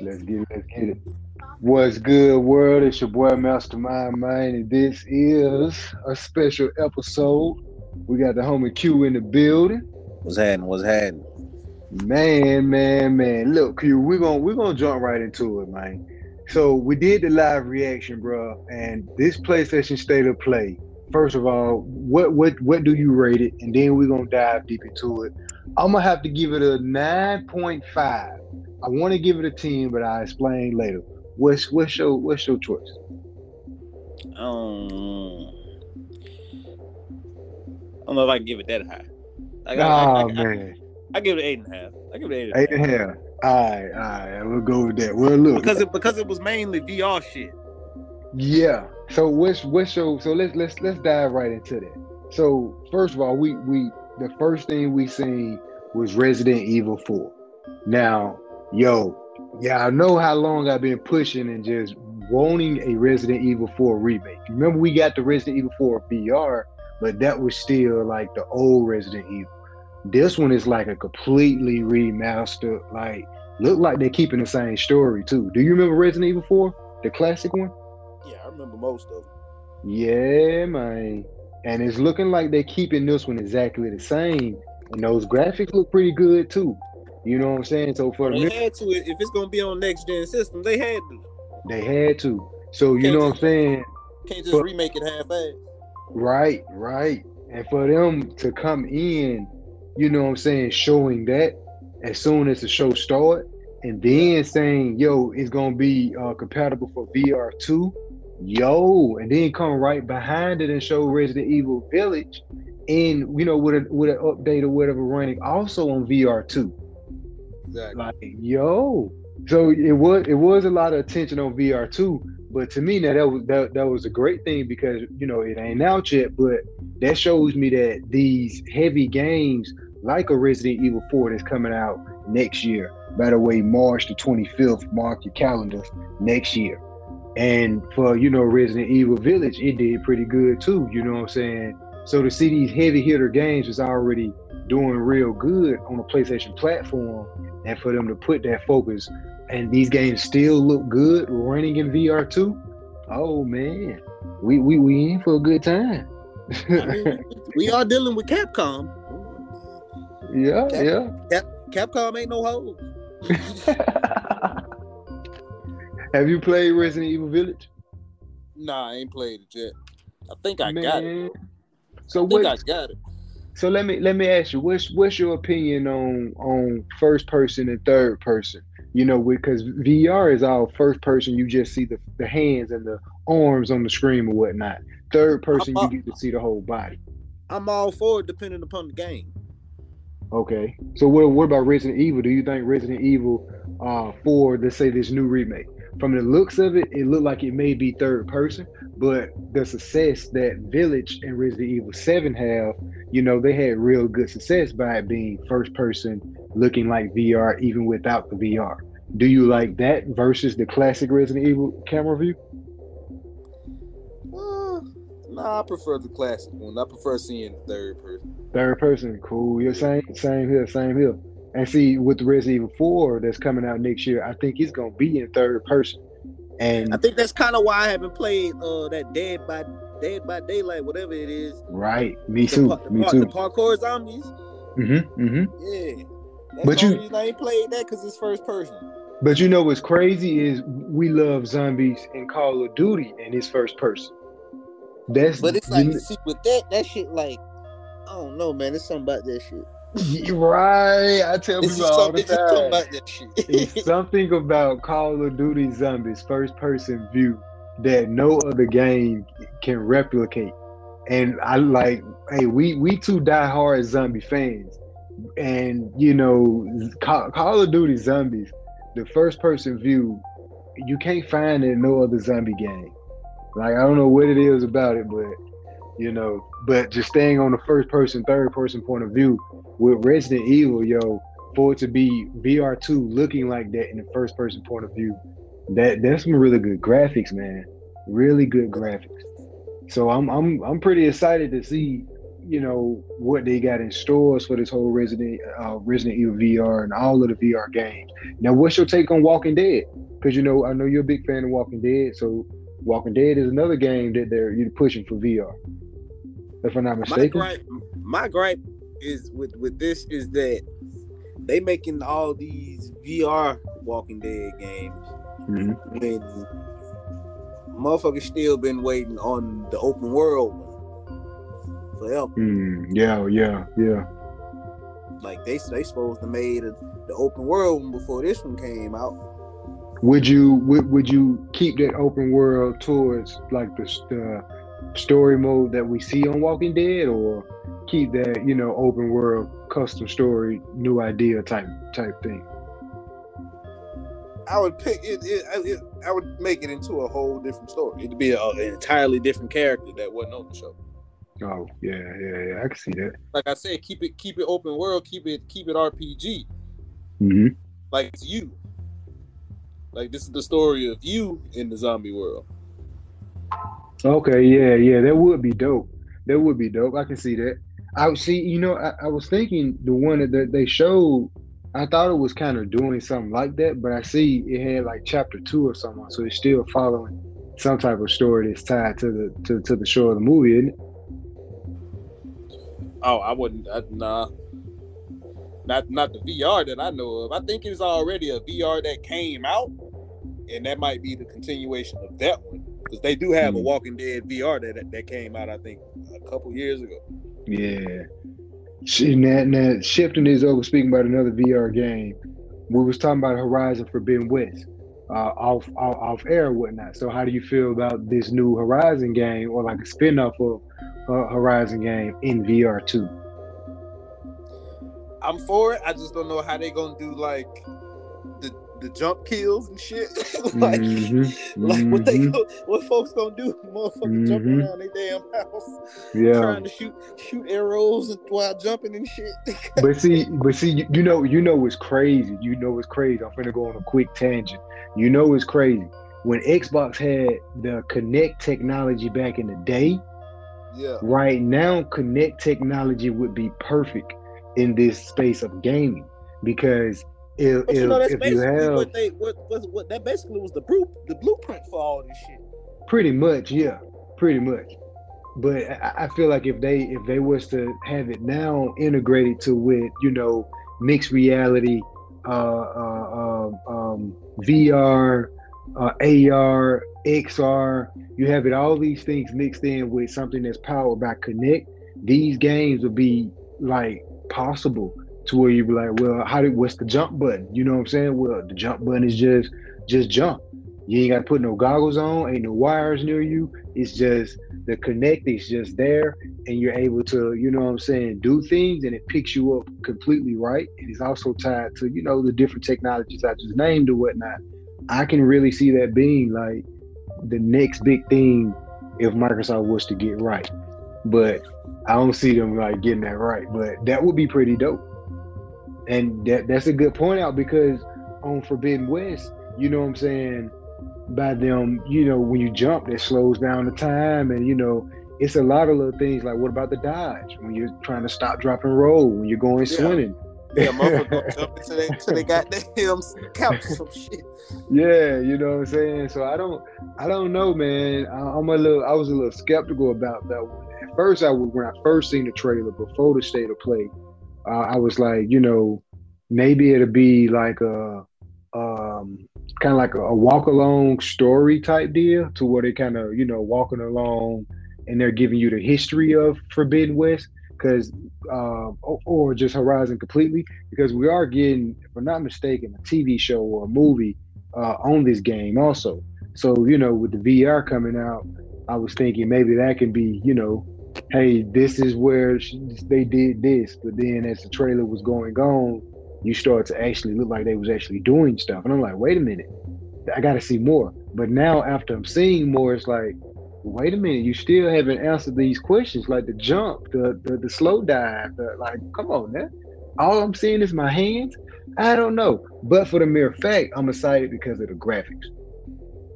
Let's get it. Let's get it. What's good, world? It's your boy Mastermind Man, and this is a special episode. We got the homie Q in the building. What's happening? What's happening? Man, man, man. Look, Q, we're gonna we're gonna jump right into it, man. So we did the live reaction, bro, and this PlayStation State of Play. First of all, what what what do you rate it? And then we're gonna dive deep into it. I'm gonna have to give it a 9.5 I want to give it a ten, but I'll explain later. What's what's your what's your choice? Um, I don't know if I can give it that high. Like, oh I, I, man, I, I, give it eight and a half. I give it eight. Eight and a half. All right, all right. We'll go with that. Well, look because it because it was mainly VR shit. Yeah. So what's what's your so let's let's let's dive right into that. So first of all, we we the first thing we seen was Resident Evil Four. Now yo, yeah, I know how long I've been pushing and just wanting a Resident Evil 4 remake. Remember, we got the Resident Evil 4 VR, but that was still like the old Resident Evil. This one is like a completely remastered, like, look like they're keeping the same story too. Do you remember Resident Evil 4, the classic one? Yeah, I remember most of them. Yeah, man. And it's looking like they're keeping this one exactly the same. And those graphics look pretty good too. You know what I'm saying? So for they the had to if it's gonna be on next gen system, they had to. They had to. So you know what I'm saying? Can't just remake it half ass. Right, right. And for them to come in, you know what I'm saying, showing that as soon as the show start, and then saying, yo, it's gonna be uh, compatible for VR two, yo, and then come right behind it and show Resident Evil Village, and you know with a with an update or whatever running also on VR two. Exactly. Like, yo. So it was it was a lot of attention on VR too. But to me now that was that, that was a great thing because you know it ain't out yet, but that shows me that these heavy games like a Resident Evil 4 that's coming out next year. By the way, March the 25th, mark your calendars next year. And for you know Resident Evil Village, it did pretty good too. You know what I'm saying? So to see these heavy hitter games is already doing real good on the PlayStation platform, and for them to put that focus and these games still look good running in VR too. Oh man, we we we in for a good time. I mean, we are dealing with Capcom. Yeah, Cap, yeah. Cap, Capcom ain't no hoes. Have you played Resident Evil Village? Nah, I ain't played it yet. I think I Man. got it. So I what? I got it. So let me let me ask you, what's what's your opinion on on first person and third person? You know, because VR is all first person, you just see the, the hands and the arms on the screen or whatnot. Third person, all, you get to see the whole body. I'm all for it, depending upon the game. Okay, so what what about Resident Evil? Do you think Resident Evil uh for let's say this new remake? From the looks of it, it looked like it may be third person, but the success that Village and Resident Evil 7 have, you know, they had real good success by it being first person looking like VR even without the VR. Do you like that versus the classic Resident Evil camera view? Uh, nah, I prefer the classic one. I prefer seeing third person. Third person, cool. You're same, same here, same here. And see, with the Resident Evil 4 that's coming out next year, I think it's gonna be in third person. And I think that's kind of why I haven't played uh that Dead by Dead by Daylight, whatever it is. Right. Me too. The, Me too. The parkour zombies. Mm-hmm. Mm-hmm. Yeah. That's but you, I ain't played that because it's first person. But you know what's crazy is we love zombies in Call of Duty and it's first person. That's but it's like see with that that shit like I don't know man. There's something about that shit. right. I tell people all the time. it's something about Call of Duty Zombies first person view that no other game can replicate. And I like, hey, we we two die hard zombie fans, and you know, Call, Call of Duty Zombies, the first person view, you can't find in no other zombie game. Like I don't know what it is about it, but you know, but just staying on the first person, third person point of view with Resident Evil, yo, for it to be VR2 looking like that in the first person point of view, that that's some really good graphics, man. Really good graphics. So I'm I'm I'm pretty excited to see you know what they got in stores for this whole Resident uh, Resident Evil VR and all of the VR games. Now, what's your take on Walking Dead? Because you know I know you're a big fan of Walking Dead, so Walking Dead is another game that they're you're pushing for VR. If I'm not mistaken. My gripe, my gripe is with with this is that they making all these VR Walking Dead games Mhm. when motherfuckers still been waiting on the open world one forever. Mm, yeah, yeah, yeah. Like they they supposed to made a, the open world one before this one came out. Would you would, would you keep that open world towards like the, the story mode that we see on Walking Dead, or keep that you know open world custom story new idea type type thing? I would pick it, it, it. I would make it into a whole different story. It'd be a, an entirely different character that wasn't on the show. Oh yeah, yeah, yeah. I can see that. Like I said, keep it keep it open world, keep it keep it RPG. hmm Like it's you. Like this is the story of you in the zombie world. Okay, yeah, yeah. That would be dope. That would be dope. I can see that. I see. You know, I, I was thinking the one that that they showed. I thought it was kind of doing something like that, but I see it had like chapter two or something, so it's still following some type of story that's tied to the to, to the show of the movie, isn't it? Oh, I wouldn't. I, nah, not not the VR that I know of. I think it's already a VR that came out, and that might be the continuation of that one because they do have a Hmm. Walking Dead VR that that came out. I think a couple years ago. Yeah. Sh- Now, now shifting this over, speaking about another VR game, we was talking about Horizon Forbidden West, uh, off, off off air and whatnot. So, how do you feel about this new Horizon game, or like a spin-off of uh, Horizon game in VR too? I'm for it. I just don't know how they're gonna do like the jump kills and shit. like, Mhm, like what they mhm. go, what folks gonna do? Motherfuckers jumping Mhm. around their damn house, Yeah, trying to shoot shoot arrows while jumping and shit. but see, but see, you, you know, you know what's crazy. You know what's crazy. I'm gonna go on a quick tangent. You know what's crazy. When Xbox had the Kinect technology back in the day, yeah. right now Kinect technology would be perfect in this space of gaming because if, But you if, know that's basically have what they what, what what that basically was the blue the blueprint for all this shit. pretty much yeah. Pretty much. But I, I feel like if they if they was to have it now integrated to with you know mixed reality uh, uh um, um vr uh, ar xr you have it all these things mixed in with something that's powered by Kinect these games would be like possible to where you be like well how did what's the jump button? You know what i'm saying? Well the jump button is just just jump. You ain't got to put no goggles on ain't no wires near you. It's just the Kinect is just there and you're able to you know what i'm saying do things and it picks you up completely right? And it's also tied to you know the different technologies i just named or whatnot. I can really see that being like the next big thing if microsoft was to get right. But i don't see them like getting that right. But that would be pretty dope and that that's a good point out because on forbidden west you know what i'm saying by them, you know, when you jump, it slows down the time, and you know, it's a lot of little things. Like, what about the dodge when you're trying to stop, drop, and roll when you're going Yeah. swimming? Yeah, motherfucker gonna jump into they to they got damn couch some shit. Yeah, you know what I'm saying. So I don't, I don't know, man. I, I'm a little, I was a little skeptical about that one. At first, I was when I first seen the trailer before the state of play, uh, I was like, you know, maybe it'll be like a, um, kind of like a, walk along story type deal, to where they kind of, you know, walking along and they're giving you the history of Forbidden West, because, uh, or, or just Horizon completely, because we are getting, if I'm not mistaken, a TV show or a movie uh, on this game also. So you know, with the VR coming out, I was thinking maybe that can be, you know, hey, this is where they did this. But then as the trailer was going on, you start to actually look like they was actually doing stuff, and I'm like, wait a minute, I got to see more. But now after I'm seeing more, it's like, wait a minute, you still haven't answered these questions, like the jump, the the, the slow dive, the, like, come on, man. All I'm seeing is my hands. I don't know, but for the mere fact, I'm excited because of the graphics.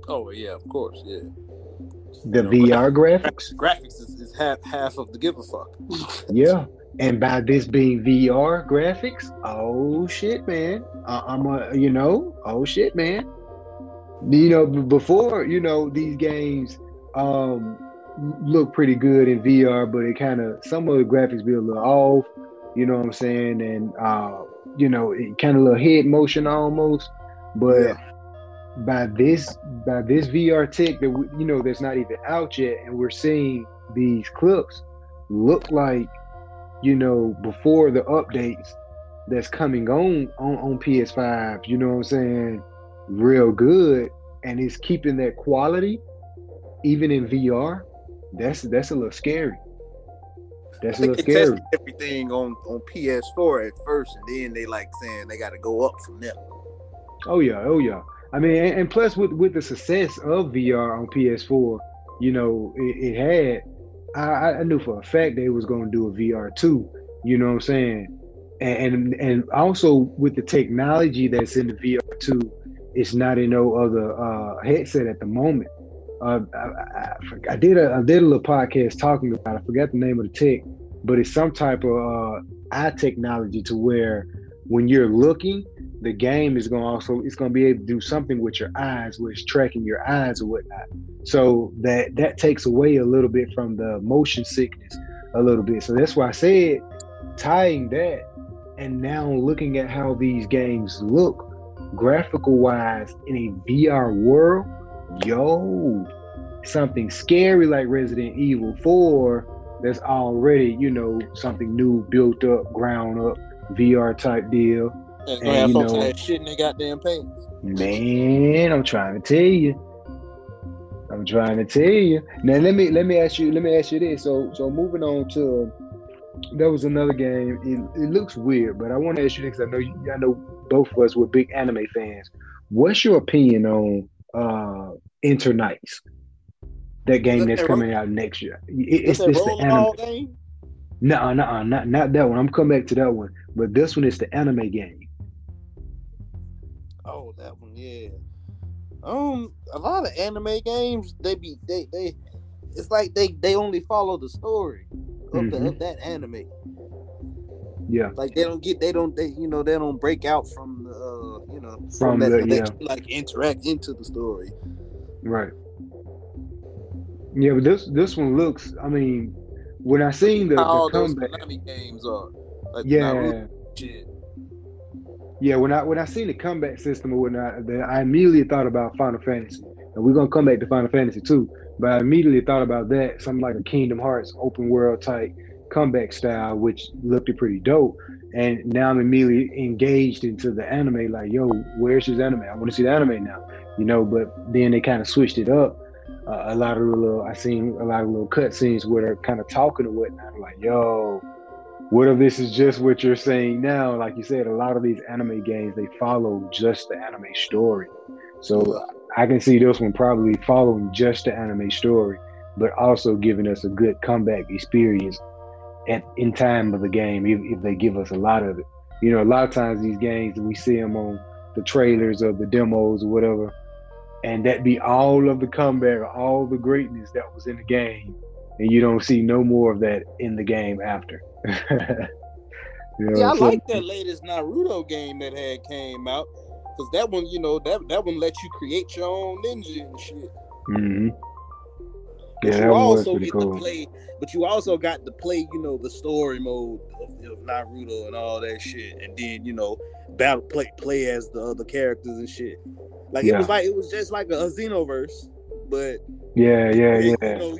Oh yeah, of course, yeah. The VR graphics. Graphics is, is half half of the give a fuck. Yeah, and by this being VR graphics, oh shit, man! Uh, I'm a, you know, oh shit, man. You know, before you know these games um look pretty good in VR, but it kind of some of the graphics be a little off. You know what I'm saying? And uh, you know, it kind of a little head motion almost. But yeah. by this by this VR tech that we, you know that's not even out yet, and we're seeing these clips look like you know before the updates that's coming on on, on PS5. You know what I'm saying? Real good, and it's keeping that quality even in VR. That's that's a little scary. That's a little scary. everything on on PS4 at first, and then they like saying they got to go up from there. Oh yeah, oh yeah. I mean, and, and, plus with with the success of VR on PS4, you know, it, it had. I, I, knew for a fact they was to do a VR too. You know what I'm saying? And, and also with the technology that's in the VR two, it's not in no other uh, headset at the moment. Uh, I, I, I, did a I did a little podcast talking about. I forgot the name of the tech, but it's some type of uh, eye technology to where when you're looking, the game is going to also it's going to be able to do something with your eyes, it's tracking your eyes or whatnot. So that that takes away a little bit from the motion sickness a little bit. So that's why I said tying that and now looking at how these games look graphical wise in a VR world, yo, something scary like Resident Evil 4 that's already, you know, something new, built up, ground up, VR type deal and, and have folks know, that shit in their goddamn pants. Man, I'm trying to tell you. I'm trying to tell you. Now let me let me ask you let me ask you this. So so moving on to that was another game. It, it looks weird, but I want to ask you because I know you, I know both of us were big anime fans. What's your opinion on uh Nights? That game that's that coming out next year. It, it's, it's the anime game. No, no, not not that one. I'm coming back to that one. But this one is the anime game. Oh, that one, yeah. Um, a lot of anime games, they be they they. It's like they they only follow the story of, mm-hmm. the, of that anime. Yeah, like they don't get they don't they you know they don't break out from the uh, you know from, from that, the, yeah. like interact into the story. Right. Yeah, but this this one looks. I mean, when I seen the, the comeback, games are. Like yeah. Shit. Yeah, when I when I seen the combat system or whatnot, I immediately thought about Final Fantasy, and we're gonna come back to Final Fantasy too. But I immediately thought about that, something like a Kingdom Hearts open world type comeback style, which looked pretty dope. And now I'm immediately engaged into the anime, like, yo, where's his anime? I want to see the anime now, you know. But then they kind of switched it up. Uh, a lot of little, I seen a lot of little cut scenes where they're kind of talking or whatnot. I'm like, yo, what if this is just what you're saying now? Like you said, a lot of these anime games they follow just the anime story. So I can see this one probably following just the anime story, but also giving us a good comeback experience at in time of the game if, if they give us a lot of it. You know, a lot of times these games we see them on the trailers or the demos or whatever, and that be all of the comeback, all the greatness that was in the game, and you don't see no more of that in the game after. you know yeah, I like that latest Naruto game that had came out because that one, you know, that that one lets you create your own ninja and shit. Mm-hmm. Yeah, you also get cool. to play, but you also got to play, you know, the story mode of, of, Naruto and all that shit, and then you know, battle play play as the other characters and shit. Like yeah. it was like it was just like a, a Xenoverse, but yeah, yeah, yeah. You know,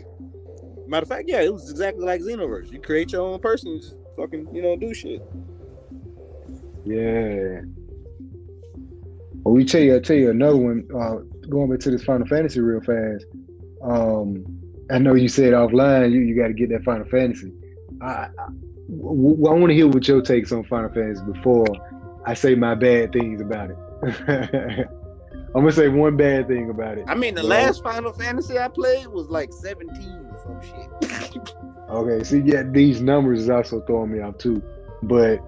Matter of fact, yeah, it was exactly like Xenoverse. You create your own person, just fucking, you know, do shit. Yeah. Well, we tell you, I tell you another one. Uh, going back to this Final Fantasy real fast. Um, I know you said offline you, you got to get that Final Fantasy. I, I, I want to hear what your takes on Final Fantasy before I say my bad things about it. I'm gonna say one bad thing about it. I mean, the last Final Fantasy I played was like 17 or some shit. okay, see, yeah, these numbers is also throwing me off too. But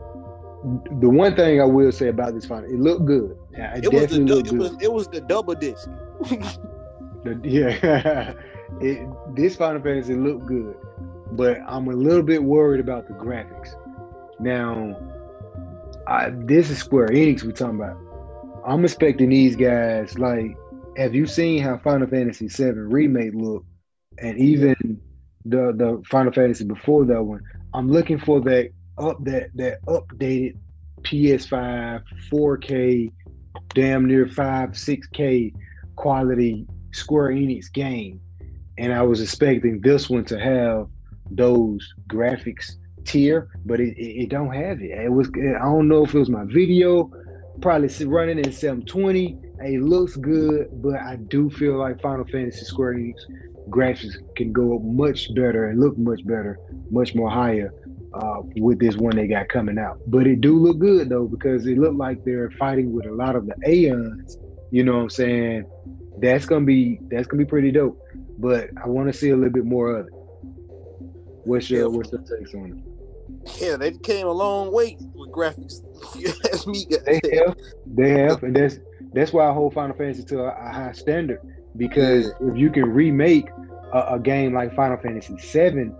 the one thing I will say about this final, it looked good. Yeah, it, it was the it was it was the double disc. the, yeah, it, this Final Fantasy looked good, but I'm a little bit worried about the graphics. Now, I, this is Square Enix we're talking about. I'm expecting these guys like. Have you seen how Final Fantasy VII remake look, and even the the Final Fantasy before that one? I'm looking for that up that that updated PS5 4K, damn near five 6K quality Square Enix game, and I was expecting this one to have those graphics tier, but it, it, it don't have it. It was I don't know if it was my video, probably running in 720. It looks good, but I do feel like Final Fantasy Square Enix graphics can go up much better and look much better, much more higher uh, with this one they got coming out. But it do look good though because it looked like they're fighting with a lot of the Aeons. You know what I'm saying? That's gonna be that's gonna be pretty dope. But I want to see a little bit more of it. What's your what's your take on it? Yeah, they came a long way with graphics. That's me. They have, they have, and that's that's why I hold Final Fantasy to a, a high standard because yeah. if you can remake a, a game like Final Fantasy VII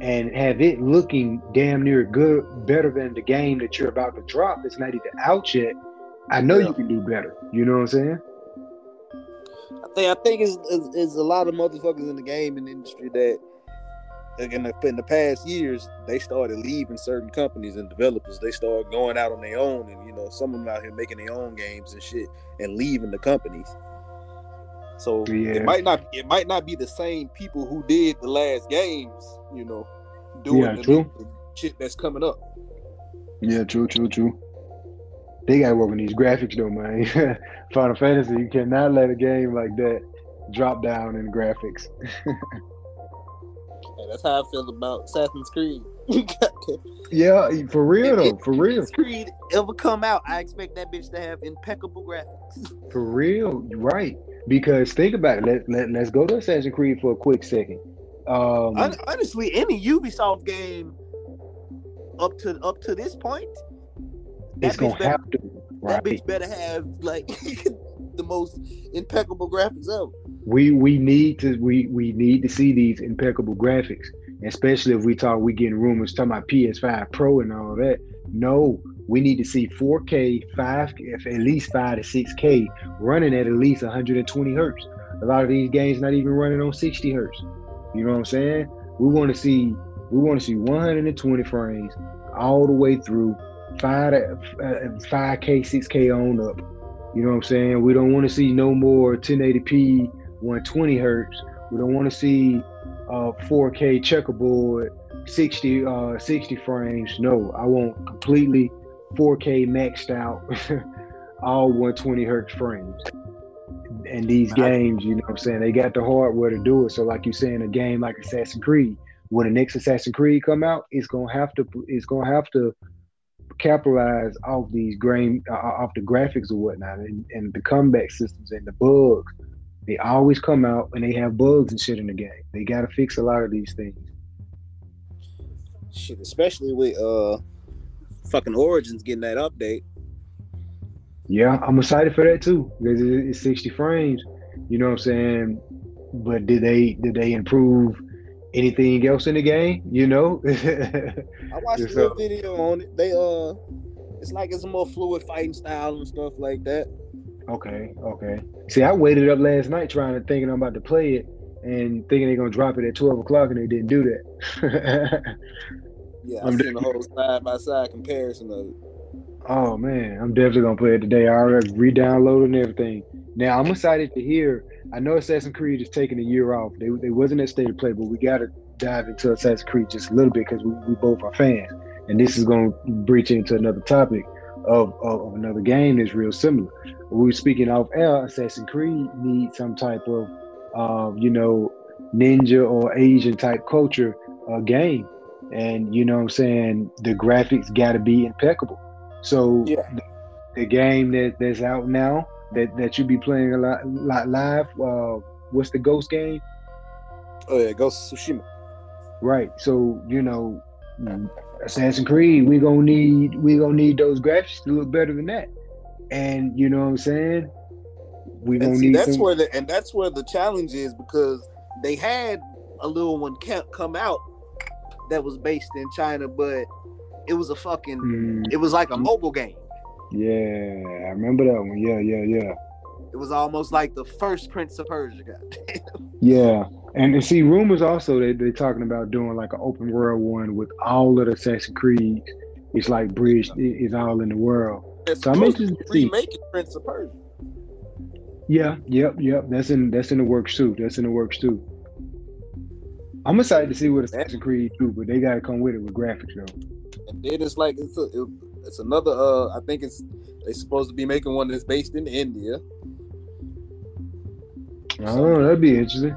and have it looking damn near good, better than the game that you're about to drop that's not even out yet, I know yeah. you can do better. You know what I'm saying? I think I think it's, it's, it's a lot of motherfuckers in the gaming industry that in the, in the past years they started leaving certain companies and developers. They started going out on their own, and you know some of them out here making their own games and shit, and leaving the companies. So yeah. it might not it might not be the same people who did the last games, you know, doing yeah, the, the shit that's coming up. Yeah, true, true, true. They gotta work on these graphics though, man. Final Fantasy, you cannot let a game like that drop down in graphics. that's how I feel about Assassin's Creed. yeah, for real though, for real. Creed ever come out, I expect that bitch to have impeccable graphics. For real, right? Because think about it. Let, let let's go to Assassin's Creed for a quick second. Um, honestly, any Ubisoft game up to up to this point, it's gonna better, have to. Right? That bitch better have like the most impeccable graphics ever. We we need to we we need to see these impeccable graphics, especially if we talk we getting rumors talking about PS5 Pro and all that. No, we need to see 4K, five, if at least five to six K, running at at least 120 hertz. A lot of these games not even running on 60 hertz. You know what I'm saying? We want to see we want to see 120 frames all the way through, five to uh, 5K, 6K on up. You know what I'm saying? We don't want to see no more 1080p, 120 hertz. We don't want to see uh, 4K checkerboard, 60 uh, 60 frames. No, I want completely 4K maxed out, all 120 hertz frames. And these games, you know what I'm saying, they got the hardware to do it. So like you're saying, a game like Assassin's Creed, when the next Assassin's Creed come out, it's gonna have to it's gonna have to capitalize off these grain uh, off the graphics or whatnot and, and the comeback systems and the bugs. They always come out and they have bugs and shit in the game. They gotta fix a lot of these things. Shit, especially with uh fucking Origins getting that update. Yeah, I'm excited for that too because it's 60 frames. You know what I'm saying? But did they did they improve anything else in the game? You know. I watched a video on it. They uh, it's like it's a more fluid fighting style and stuff like that. Okay, okay. See, I waited up last night trying to thinking I'm about to play it and thinking they're gonna drop it at 12 o'clock and they didn't do that. Yeah, I'm doing the whole side by side comparison of it. Oh man, I'm definitely gonna play it today. I already re-downloaded and everything. Now I'm excited to hear. I know Assassin's Creed is taking a year off. They, they wasn't at state of play, but we got to dive into Assassin's Creed just a little bit because we, we both are fans. And this is going to breach into another topic of, of, of, another game that's real similar. We were speaking of air. Assassin's Creed needs some type of, uh, you know, ninja or Asian type culture uh, game and you know what I'm saying the graphics got to be impeccable. So yeah. the, the, game that that's out now that that you be playing a lot, lot live. Uh, what's the Ghost game? Oh yeah, Ghost of Tsushima. Right. So you know, Assassin's Creed, we gonna need we gonna need those graphics to look better than that. And you know what I'm saying? We gonna see, need that's some... where the and that's where the challenge is because they had a little one come out that was based in China, but it was a fucking mm. it was like a mobile game. Yeah, I remember that one. Yeah, yeah, yeah. It was almost like the first Prince of Persia. yeah, and see, rumors also they they're talking about doing like an open world one with all of the Assassin's Creed. It's like bridge is all in the world. It's so I'm interested to see. Remaking Prince of Persia. Yeah, yep, yep. That's in that's in the works too. That's in the works too. I'm excited to see what Assassin's Creed do, but they got to come with it with graphics though. And then it's like it's a, it, it's another. Uh, I think it's they supposed to be making one that's based in India. Oh, that'd be interesting.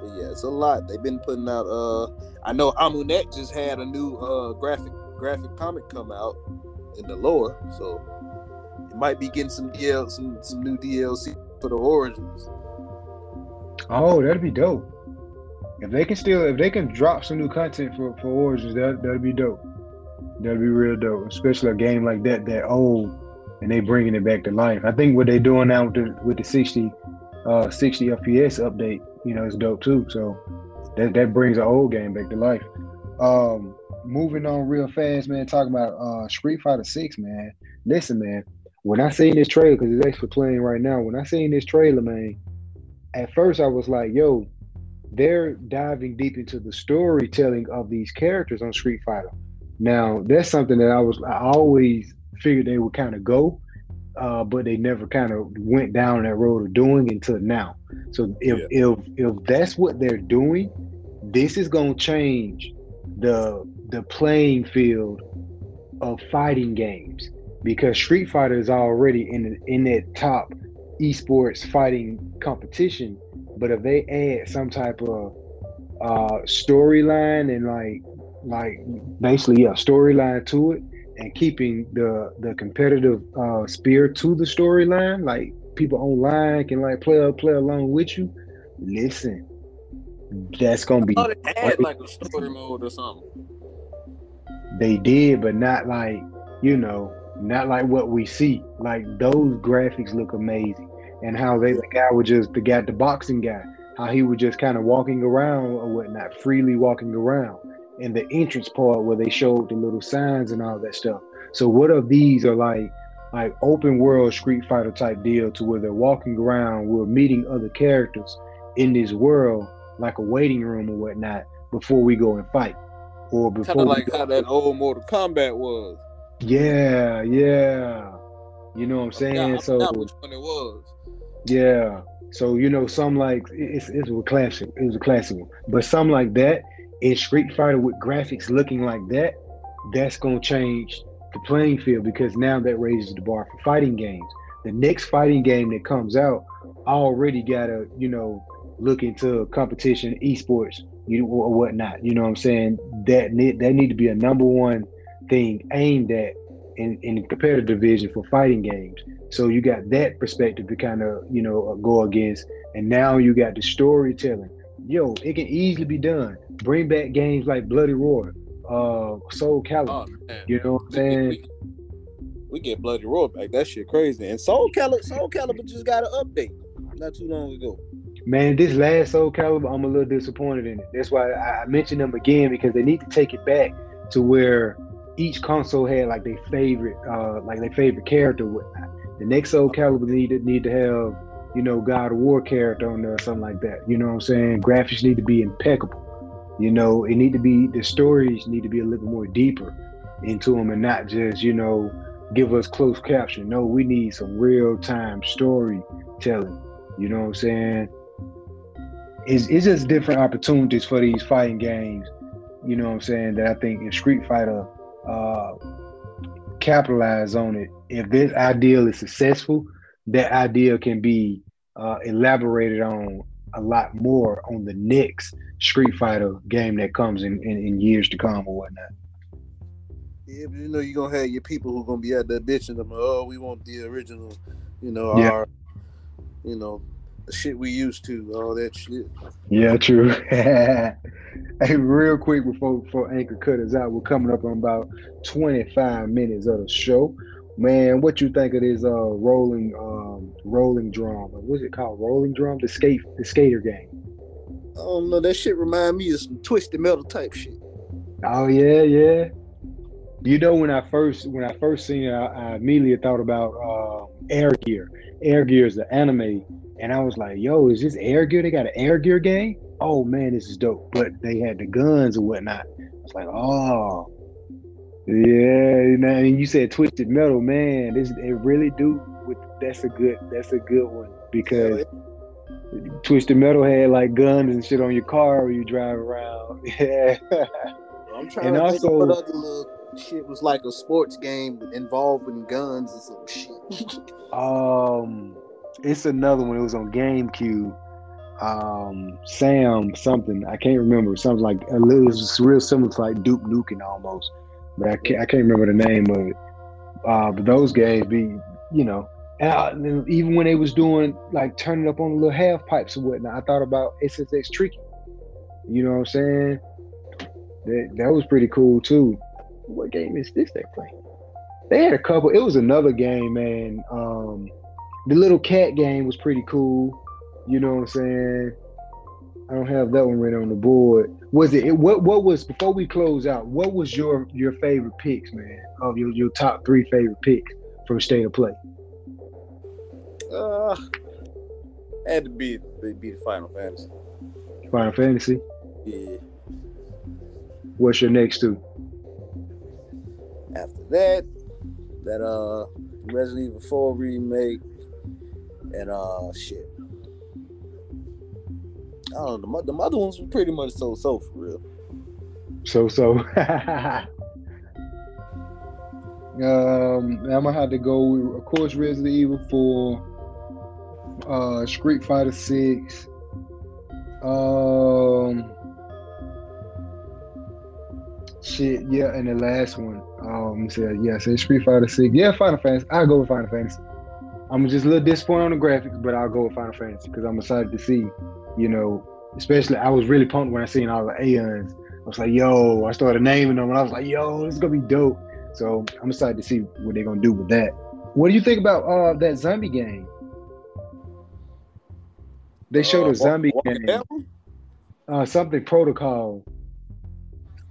But yeah, it's a lot. They've been putting out. Uh, I know Amunet just had a new uh graphic graphic comic come out in the lore, so it might be getting some DL some some new DLC for the origins. Oh, that'd be dope. If they can still, if they can drop some new content for for Origins, that that'd be dope. That'd be real dope, especially a game like that that old, and they bringing it back to life. I think what they're doing now with the with the 60, uh, 60 FPS update, you know, is dope too. So that that brings an old game back to life. Um, moving on real fast, man. Talking about uh Street Fighter Six, man. Listen, man. When I seen this trailer, because it's actually playing right now. When I seen this trailer, man, at first I was like, "Yo, they're diving deep into the storytelling of these characters on Street Fighter. Now, that's something that I was I always figured they would kind of go, uh, but they never kind of went down that road of doing until now. So if yeah. if if that's what they're doing, this is gonna change the the playing field of fighting games because Street Fighter is already in in that top esports fighting competition but if they add some type of uh, storyline and like like basically a storyline to it and keeping the the competitive uh, spirit to the storyline, like people online can like play play along with you. Listen, that's gonna be. they had like a story mode or something. They did, but not like you know, not like what we see. Like those graphics look amazing and how they the guy was just the guy the boxing guy how he was just kind of walking around or whatnot freely walking around and the entrance part where they showed the little signs and all that stuff so what of these are like like open world street fighter type deal to where they're walking around we're meeting other characters in this world like a waiting room or whatnot before we go and fight or before kind of like how that old mortal kombat was yeah yeah you know what i'm saying so which one it was yeah. So you know, some like it's it's a classic. It was a classic one. But some like that in Street Fighter with graphics looking like that, that's gonna change the playing field because now that raises the bar for fighting games. The next fighting game that comes out already gotta, you know, look into competition, esports, you or whatnot. You know what I'm saying? That need that need to be a number one thing aimed at in, in the competitive division for fighting games. So you got that perspective to kind of, you know, go against. And now you got the storytelling. Yo, it can easily be done. Bring back games like Bloody Roar, uh, Soul Calibur. Oh, you know what I'm saying? We, we, we, get Bloody Roar back. That shit crazy. And Soul Calibur, Soul Calibur just got an update not too long ago. Man, this last Soul Calibur, I'm a little disappointed in it. That's why I mentioned them again because they need to take it back to where each console had like their favorite, uh, like their favorite character. The next Soul Calibur need to need to have, you know, God of War character on there or something like that. You know what I'm saying? Graphics need to be impeccable. You know, it need to be the stories need to be a little more deeper into them and not just, you know, give us close caption. No, we need some real time storytelling. You know what I'm saying? It's, it's just different opportunities for these fighting games. You know what I'm saying? That I think if Street Fighter uh, capitalize on it, if this ideal is successful, that idea can be uh, elaborated on a lot more on the next Street Fighter game that comes in, in, in years to come or whatnot. Yeah, but you know you're gonna have your people who are gonna be out there bitching them. Oh, we want the original, you know, yeah. our, you know, the shit we used to, all that shit. Yeah, true. hey, real quick before before Anchor cut us out, we're coming up on about 25 minutes of the show. Man, what you think of this uh rolling um Rollerdrome. What's it called? Rollerdrome, the skate, the skater game. I don't know. That shit remind me of some twisted metal type shit. Oh yeah, yeah. You know when I first when I first seen it, I, I immediately thought about uh, Air Gear. Air Gear is the anime, and I was like, "Yo, is this Air Gear? They got an Air Gear game? Oh man, this is dope!" But they had the guns and whatnot. It's like, oh, yeah. And you said Twisted Metal, man. This it really do. With that's a good that's a good one because Twisted Metal had like guns and shit on your car when you drive around. Yeah. I'm trying and to also, think what other little shit was like a sports game involving guns and some shit. um, it's another one. It was on GameCube. Um, Sam something I can't remember. Something like it was real similar to like Duke Nukem almost, but I can't I can't remember the name of it. Uh, but those games be you know and even when they was doing like turning up on the little half pipes and whatnot, I thought about SSX Tricky. You know what I'm saying? That that was pretty cool too. What game is this they playing? They had a couple. It was another game, man. Um, the little cat game was pretty cool. You know what I'm saying? I don't have that one written on the board. Was it, what what was before we close out, what was your your favorite picks, man? Of your, your top three favorite picks from State of Play? Uh, had to be be the Final Fantasy. Final Fantasy. Yeah. What's your next two? After that, that uh Resident Evil 4 remake and uh shit. I don't know. The, the other ones were pretty much so so for real. So so. um, I'm gonna have to go. With, of course, Resident Evil 4 uh, Street Fighter Six. Um, shit, yeah, and the last one. Um, said yeah, say Street Fighter Six. Yeah, Final Fantasy. I'll go with Final Fantasy. I'm just a little disappointed on the graphics, but I'll go with Final Fantasy because I'm excited to see. You know, especially I was really pumped when I seen all the Aeons. I was like, yo, I started naming them, and I was like, yo, this is gonna be dope. So I'm excited to see what they're gonna do with that. What do you think about uh that zombie game? They showed uh, a zombie game. Uh, something protocol.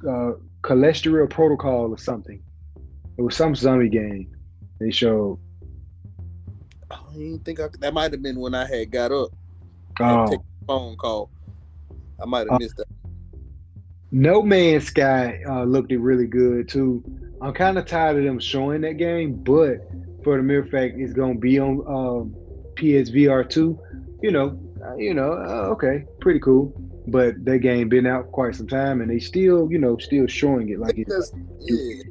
Uh, cholesterol protocol or something. It was some zombie game. They showed. I didn't think I, that might have been when I had got up. Oh. Phone call. I might have uh, missed that. No Man's Sky uh, looked really good too. I'm kind of tired of them showing that game, but for the mere fact it's gonna be on um, PSVR two, you know, uh, you know, uh, okay, pretty cool. But that game been out quite some time, and they still, you know, still showing it like it's. Yeah.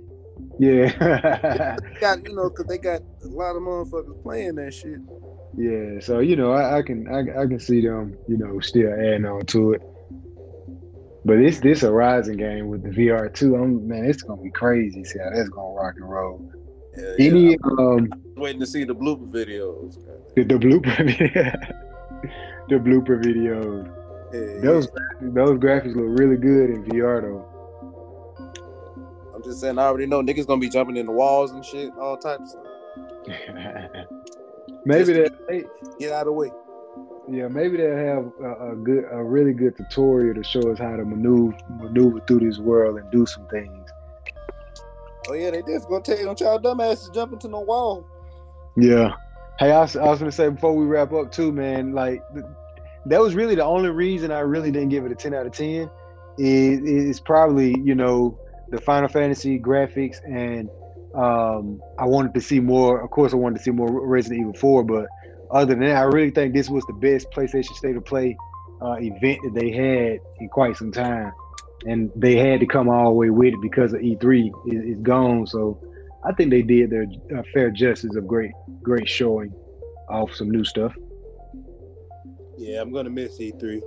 Yeah. got you know, cause they got a lot of motherfuckers playing that shit. Yeah, so you know, I, I can I, I can see them, you know, still adding on to it. But it's this Horizon game with the VR two. I'm man, it's gonna be crazy. See how that's gonna rock and roll. Yeah, Any um waiting to see the blooper videos. The, the blooper the blooper videos. Yeah, those yeah. those graphics look really good in VR though. I'm just saying, I already know niggas gonna be jumping in the walls and shit, all types. maybe that get out of the way. Yeah, maybe they'll have a, a, good, a really good tutorial to show us how to maneuver maneuver through this world and do some things. Oh yeah, they did. Gonna tell you, don't y'all dumbasses jump into no wall. Yeah, Hey, I was, I was gonna say before we wrap up too, man. Like that was really the only reason I really didn't give it a ten out of ten. Is is probably you know the Final Fantasy graphics and um, I wanted to see more. Of course, I wanted to see more Resident Evil Four, but other than that, I really think this was the best PlayStation State of Play uh, event that they had in quite some time, and they had to come all the way with it because of E3 is, is gone. So I think they did their uh, fair justice of great, great showing off some new stuff. Yeah, I'm gonna miss E3.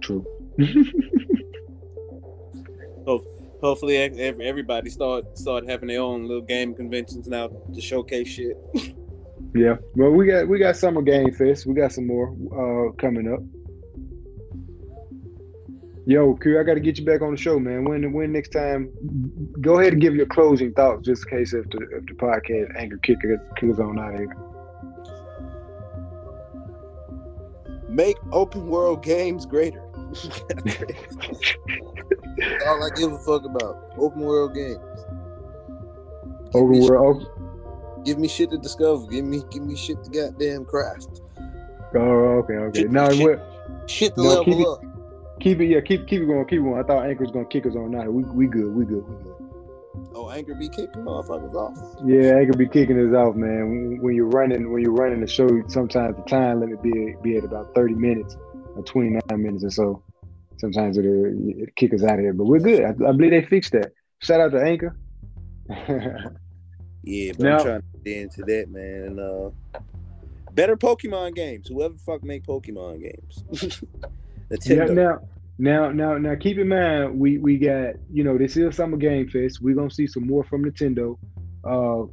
True. Hopefully, everybody start start having their own little game conventions now to showcase shit. yeah, well, we got we got summer game fest. We got some more uh, coming up. Yo, Q, I got to get you back on the show, man. When when next time? Go ahead and give your closing thoughts, just in case if the if the podcast anchor kicker goes on out here. Make open world games greater. all I give a fuck about. Open world games. Give open world. Shit, give me shit to discover. Give me give me shit to goddamn craft. Oh, okay, okay. Shit, now shit, what? Shit to No, level keep it- up. Keep it, yeah, keep keep it going, keep it going. I thought Anchor was gonna kick us on now. We we good, we good, we good. Oh, Anchor be kicking motherfuckers off. Yeah, Anchor be kicking us off, man. When, when you're running, when you're running the show, sometimes the time limit be be at about 30 minutes or 29 minutes or so. Sometimes it'll, it'll kick us out of here, but we're good. I, I believe they fixed that. Shout out to Anchor. Yeah, but Now- I'm trying to get into that, man. And uh better Pokemon games. Whoever the fuck make Pokemon games. Nintendo. now, now, now, now, keep in mind, we we got you know this is Summer Game Fest. We're gonna see some more from Nintendo. Uh,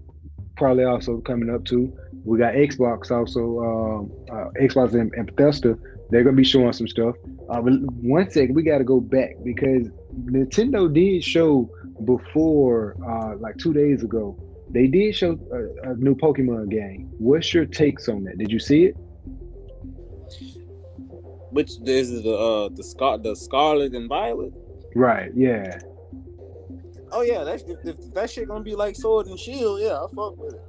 probably also coming up too. We got Xbox also. Um, uh, Xbox and, and Bethesda. They're gonna be showing some stuff. Uh, but one second, we got to go back because Nintendo did show before, uh, like two days ago. They did show a, a new Pokemon game. What's your takes on that? Did you see it? Which this is the uh the Scar the Scarlet and Violet? Right. Yeah. Oh yeah, that's if, if that shit gonna be like Sword and Shield, yeah, I fuck with it.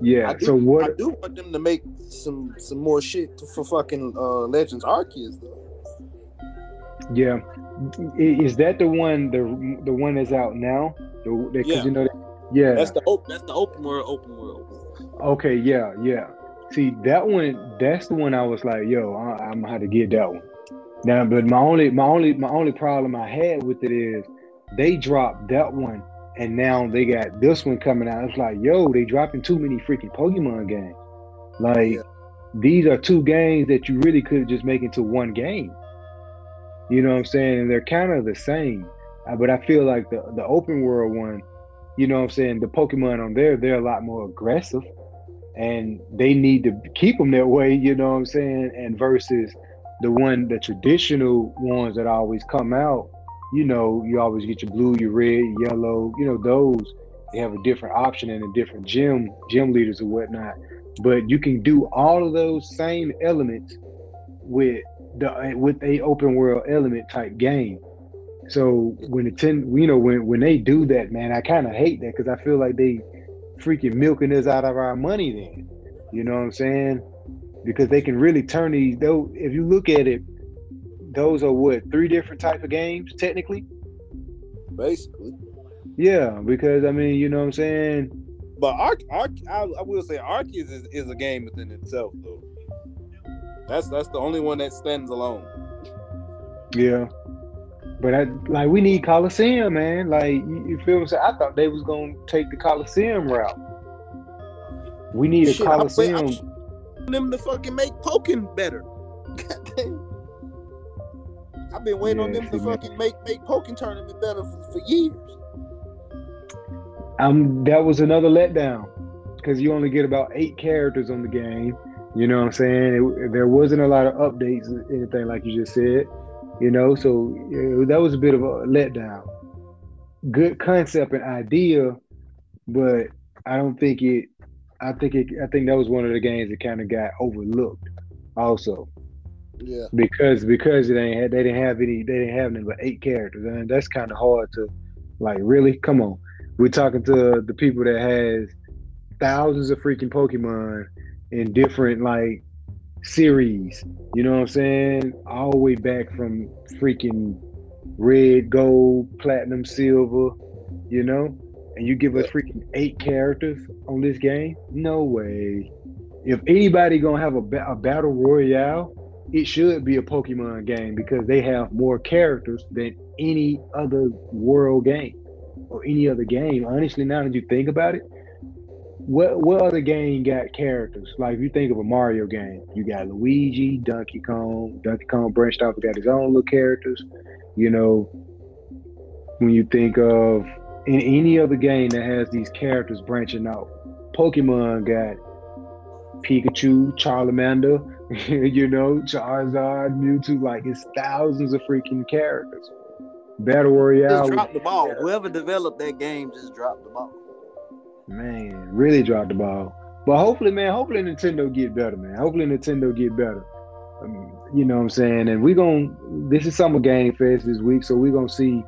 Yeah. Do, so what? I do want them to make some some more shit for fucking uh Legends Arceus though. Yeah, is that the one the the one that's out now? The because Yeah. you know, yeah. That's the open that's the open world open world. okay, yeah, yeah. See that one, that's the one I was like, yo, I, I'm gonna have to get that one. Now, but my only my only my only problem I had with it is they dropped that one, and now they got this one coming out. It's like, yo, they dropping too many freaking Pokemon games. Like Yeah. these are two games that you really could just make into one game. You know what I'm saying? And they're kind of the same. Uh, But I feel like the the open world one, you know what I'm saying, the Pokemon on there, they're a lot more aggressive and they need to keep them that way, you know what I'm saying? And versus the one the traditional ones that always come out, you know, you always get your blue, your red, yellow, you know, those they have a different option and a different gym gym leaders or whatnot. But you can do all of those same elements with the with a open world element type game. So when the ten, you know, when when they do that, man, I kind of hate that because I feel like they freaking milking us out of our money. Then, you know what I'm saying? Because they can really turn these. Though, if you look at it, those are what three different type of games technically. Basically. Yeah, because I mean, you know what I'm saying? But Arc, Arc I, I will say Arceus is, is a game within itself though. That's that's the only one that stands alone. Yeah. But I like we need Colosseum, man. Like you, you feel me? So I thought they was gonna take the Colosseum route. We need a Shit, wait- Colosseum. I'm them to fucking make Pokken better. Goddamn. I've been waiting on Yeah, them to fucking make make Pokken tournament better for, for years. um, that was another letdown because you only get about eight characters on the game. You know what I'm saying? It, there wasn't a lot of updates, anything like you just said. You know, so yeah, that was a bit of a letdown. Good concept and idea, but I don't think it. I think it. I think that was one of the games that kind of got overlooked, also Yeah. because because it ain't had, they didn't have any they didn't have any but eight characters and that's kind of hard to like really come on. We're talking to the people that has thousands of freaking pokemon in different like series you know what i'm saying? All the way back from freaking red gold platinum silver you know? And you give us freaking eight characters on this game? No way. If anybody gonna have a, ba- a battle royale it should be a Pokemon game because they have more characters than any other world game or any other game. Honestly, now that you think about it, what what other game got characters? Like if you think of a Mario game, you got Luigi, Donkey Kong. Donkey Kong branched off, and got his own little characters. You know, when you think of in any other game that has these characters branching out, Pokemon got Pikachu, Charmander, you know, Charizard, Mewtwo, like it's thousands of freaking characters. Battle Royale, Just dropped the ball. Whoever developed that game just dropped the ball. man, really dropped the ball. But hopefully, man, hopefully Nintendo get better, man. Hopefully Nintendo get better. Um, you know what I'm saying? And we're going to, this is Summer Game Fest this week, so we're going to see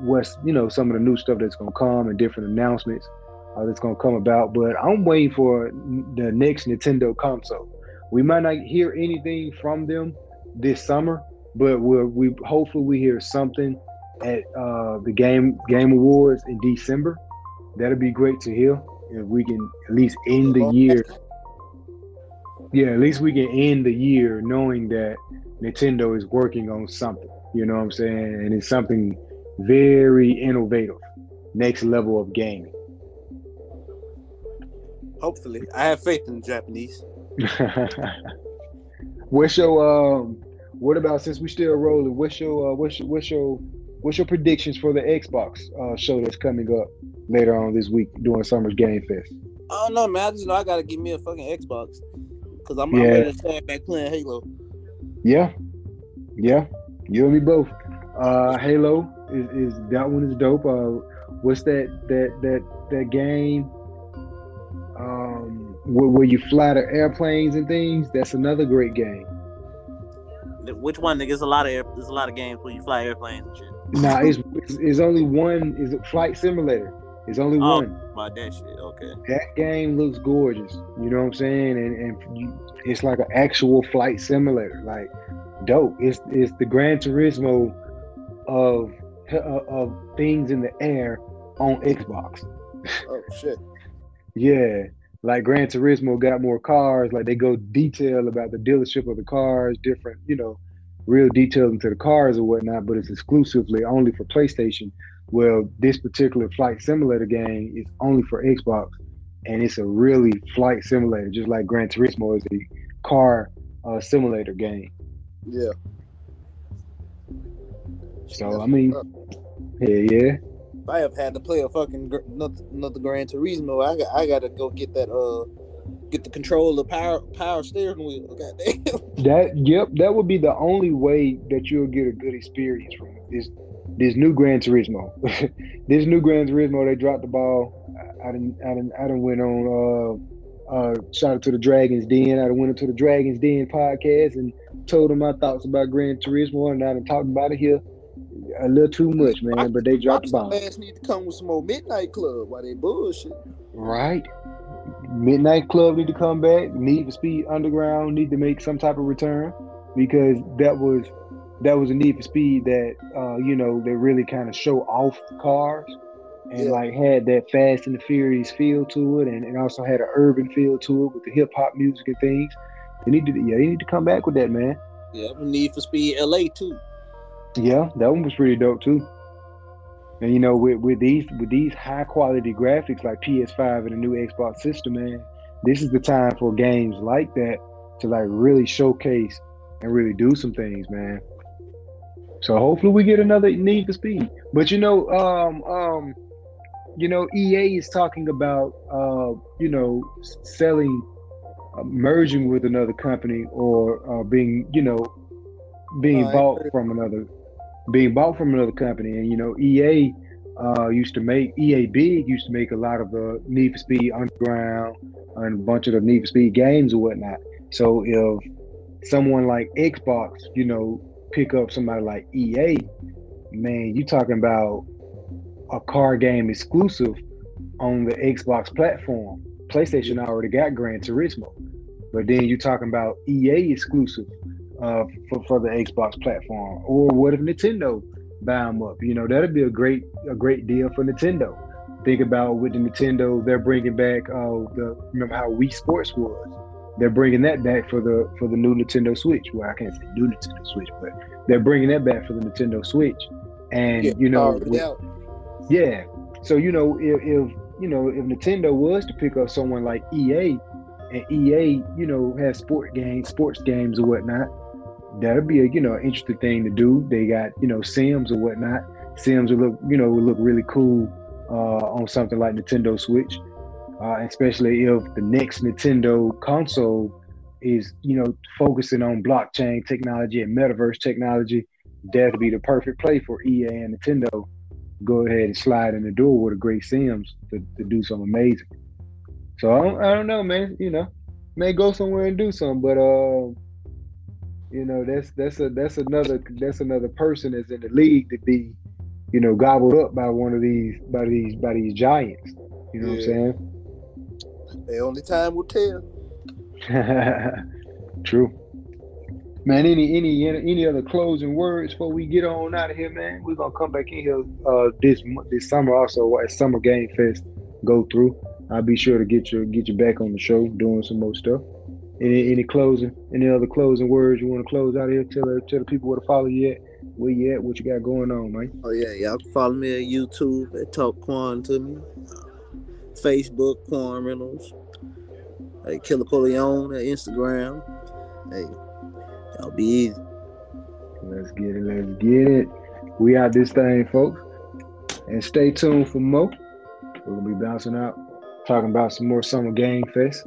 what's, you know, some of the new stuff that's going to come and different announcements uh, that's going to come about. But I'm waiting for the next Nintendo console. We might not hear anything from them this summer, but we're, we hopefully we hear something at uh, the game Game Awards in December. That'll be great to hear if we can at least end the year. Yeah, at least we can end the year knowing that Nintendo is working on something. You know what I'm saying? And it's something very innovative, next level of gaming. Hopefully, I have faith in the Japanese. what's your um? What about since we still rolling? What's your uh, what's your, what's your what's your predictions for the Xbox uh, show that's coming up later on this week during Summer's Game Fest? I don't know, man. I just know I gotta give me a fucking Xbox because I'm, yeah. I'm ready to start back playing Halo. Yeah, yeah, you and me both. Uh, Halo is, is that one is dope. Uh, what's that that that that game? Where, where you fly the airplanes and things. That's another great game. Which one? There's a lot of air, there's a lot of games where you fly airplanes and shit. nah, it's, it's, it's only one. Is a flight simulator. It's only oh, one. My that shit. Okay. That game looks gorgeous. You know what I'm saying? And and you, it's like an actual flight simulator. Like dope. It's it's the Gran Turismo of uh, of things in the air on Xbox. Oh shit. yeah. Like Gran Turismo got more cars, like they go detail about the dealership of the cars, different, you know, real detail into the cars or whatnot, but it's exclusively only for PlayStation. Well, this particular flight simulator game is only for Xbox, and it's a really flight simulator, just like Gran Turismo is a car uh, simulator game. Yeah. So I mean, yeah, yeah. I have had to play a fucking another, another Gran Turismo, I got I gotta go get that uh get the control of power power steering wheel. Goddamn. That yep, that would be the only way that you'll get a good experience from this this new Gran Turismo. this new Gran Turismo, they dropped the ball. I, I didn't I didn't I didn't went on uh uh shout out to the Dragons Den. I went into the Dragons Den podcast and told them my thoughts about Gran Turismo and I done talked about it here a little too much, man. But they dropped the ball. Ass need to come with some more Midnight Club while they bullshit. Right. Midnight Club need to come back. Need for Speed Underground need to make some type of return because that was that was a Need for Speed that uh, you know they really kind of show off cars and yeah. like had that Fast and the Furious feel to it, and, and also had an urban feel to it with the hip hop music and things. They need to yeah, they need to come back with that, man. Yeah, Need for Speed LA too. Yeah, that one was pretty dope too. And you know, with, with these with these high quality graphics like PS5 and the new Xbox system, man, this is the time for games like that to like really showcase and really do some things, man. So hopefully we get another Need for Speed. But you know, um, um, you know, EA is talking about, uh, you know, selling, uh, merging with another company or uh, being, you know, being bought from another being bought from another company. And you know, EA uh, used to make EA Big used to make a lot of the Need for Speed Underground and a bunch of the Need for Speed games or whatnot. So if someone like Xbox, you know, pick up somebody like EA, man, you talking about a car game exclusive on the Xbox platform. PlayStation already got Gran Turismo, but then you talking about EA exclusive uh, for, for the Xbox platform? Or what if Nintendo buy them up? You know, that'd be a great a great deal for Nintendo. Think about with the Nintendo, they're bringing back uh, the remember how Wii Sports was. They're bringing that back for the for the new Nintendo Switch. Well, I can't say new Nintendo Switch, but they're bringing that back for the Nintendo Switch. And yeah, you know, with, yeah. So you know, if, if you know if Nintendo was to pick up someone like EA, and EA, you know, has sport games, sports games or whatnot, that'd be a you know interesting thing to do. They got you know Sims or whatnot. Sims would look you know would look really cool uh, on something like Nintendo Switch, uh, especially if the next Nintendo console is you know focusing on blockchain technology and metaverse technology. That'd be the perfect play for EA and Nintendo. Go ahead and slide in the door with a great Sims to, to do something amazing. So I don't, I don't know, man. You know, may go somewhere and do something, but uh, You know, that's that's a that's another that's another person that's in the league to be, you know, gobbled up by one of these by these by these giants. You know yeah. what I'm saying? The only time will tell. True. Man, any any any other closing words before we get on out of here, man? We're gonna come back in here uh, this this summer also at Summer Game Fest go through. I'll be sure to get you get you back on the show doing some more stuff. Any any closing any other closing words you want to close out here? Tell tell the people where to follow you at, where you at, what you got going on, man. Oh yeah, y'all can follow me at YouTube at Talk Quan to me. Facebook Quan Reynolds. Hey, Killer Corleone at Instagram. Hey, y'all be easy. Let's get it. Let's get it. We out this thing, folks. And stay tuned for more. We're gonna be bouncing out, talking about some more Summer Game Fest.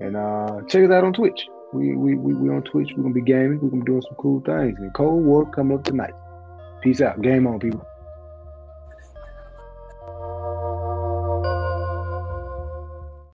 And uh check us out on Twitch. We we we, we on Twitch. We're gonna be gaming. We're gonna be doing some cool things. And Cold War coming up tonight. Peace out. Game on, people.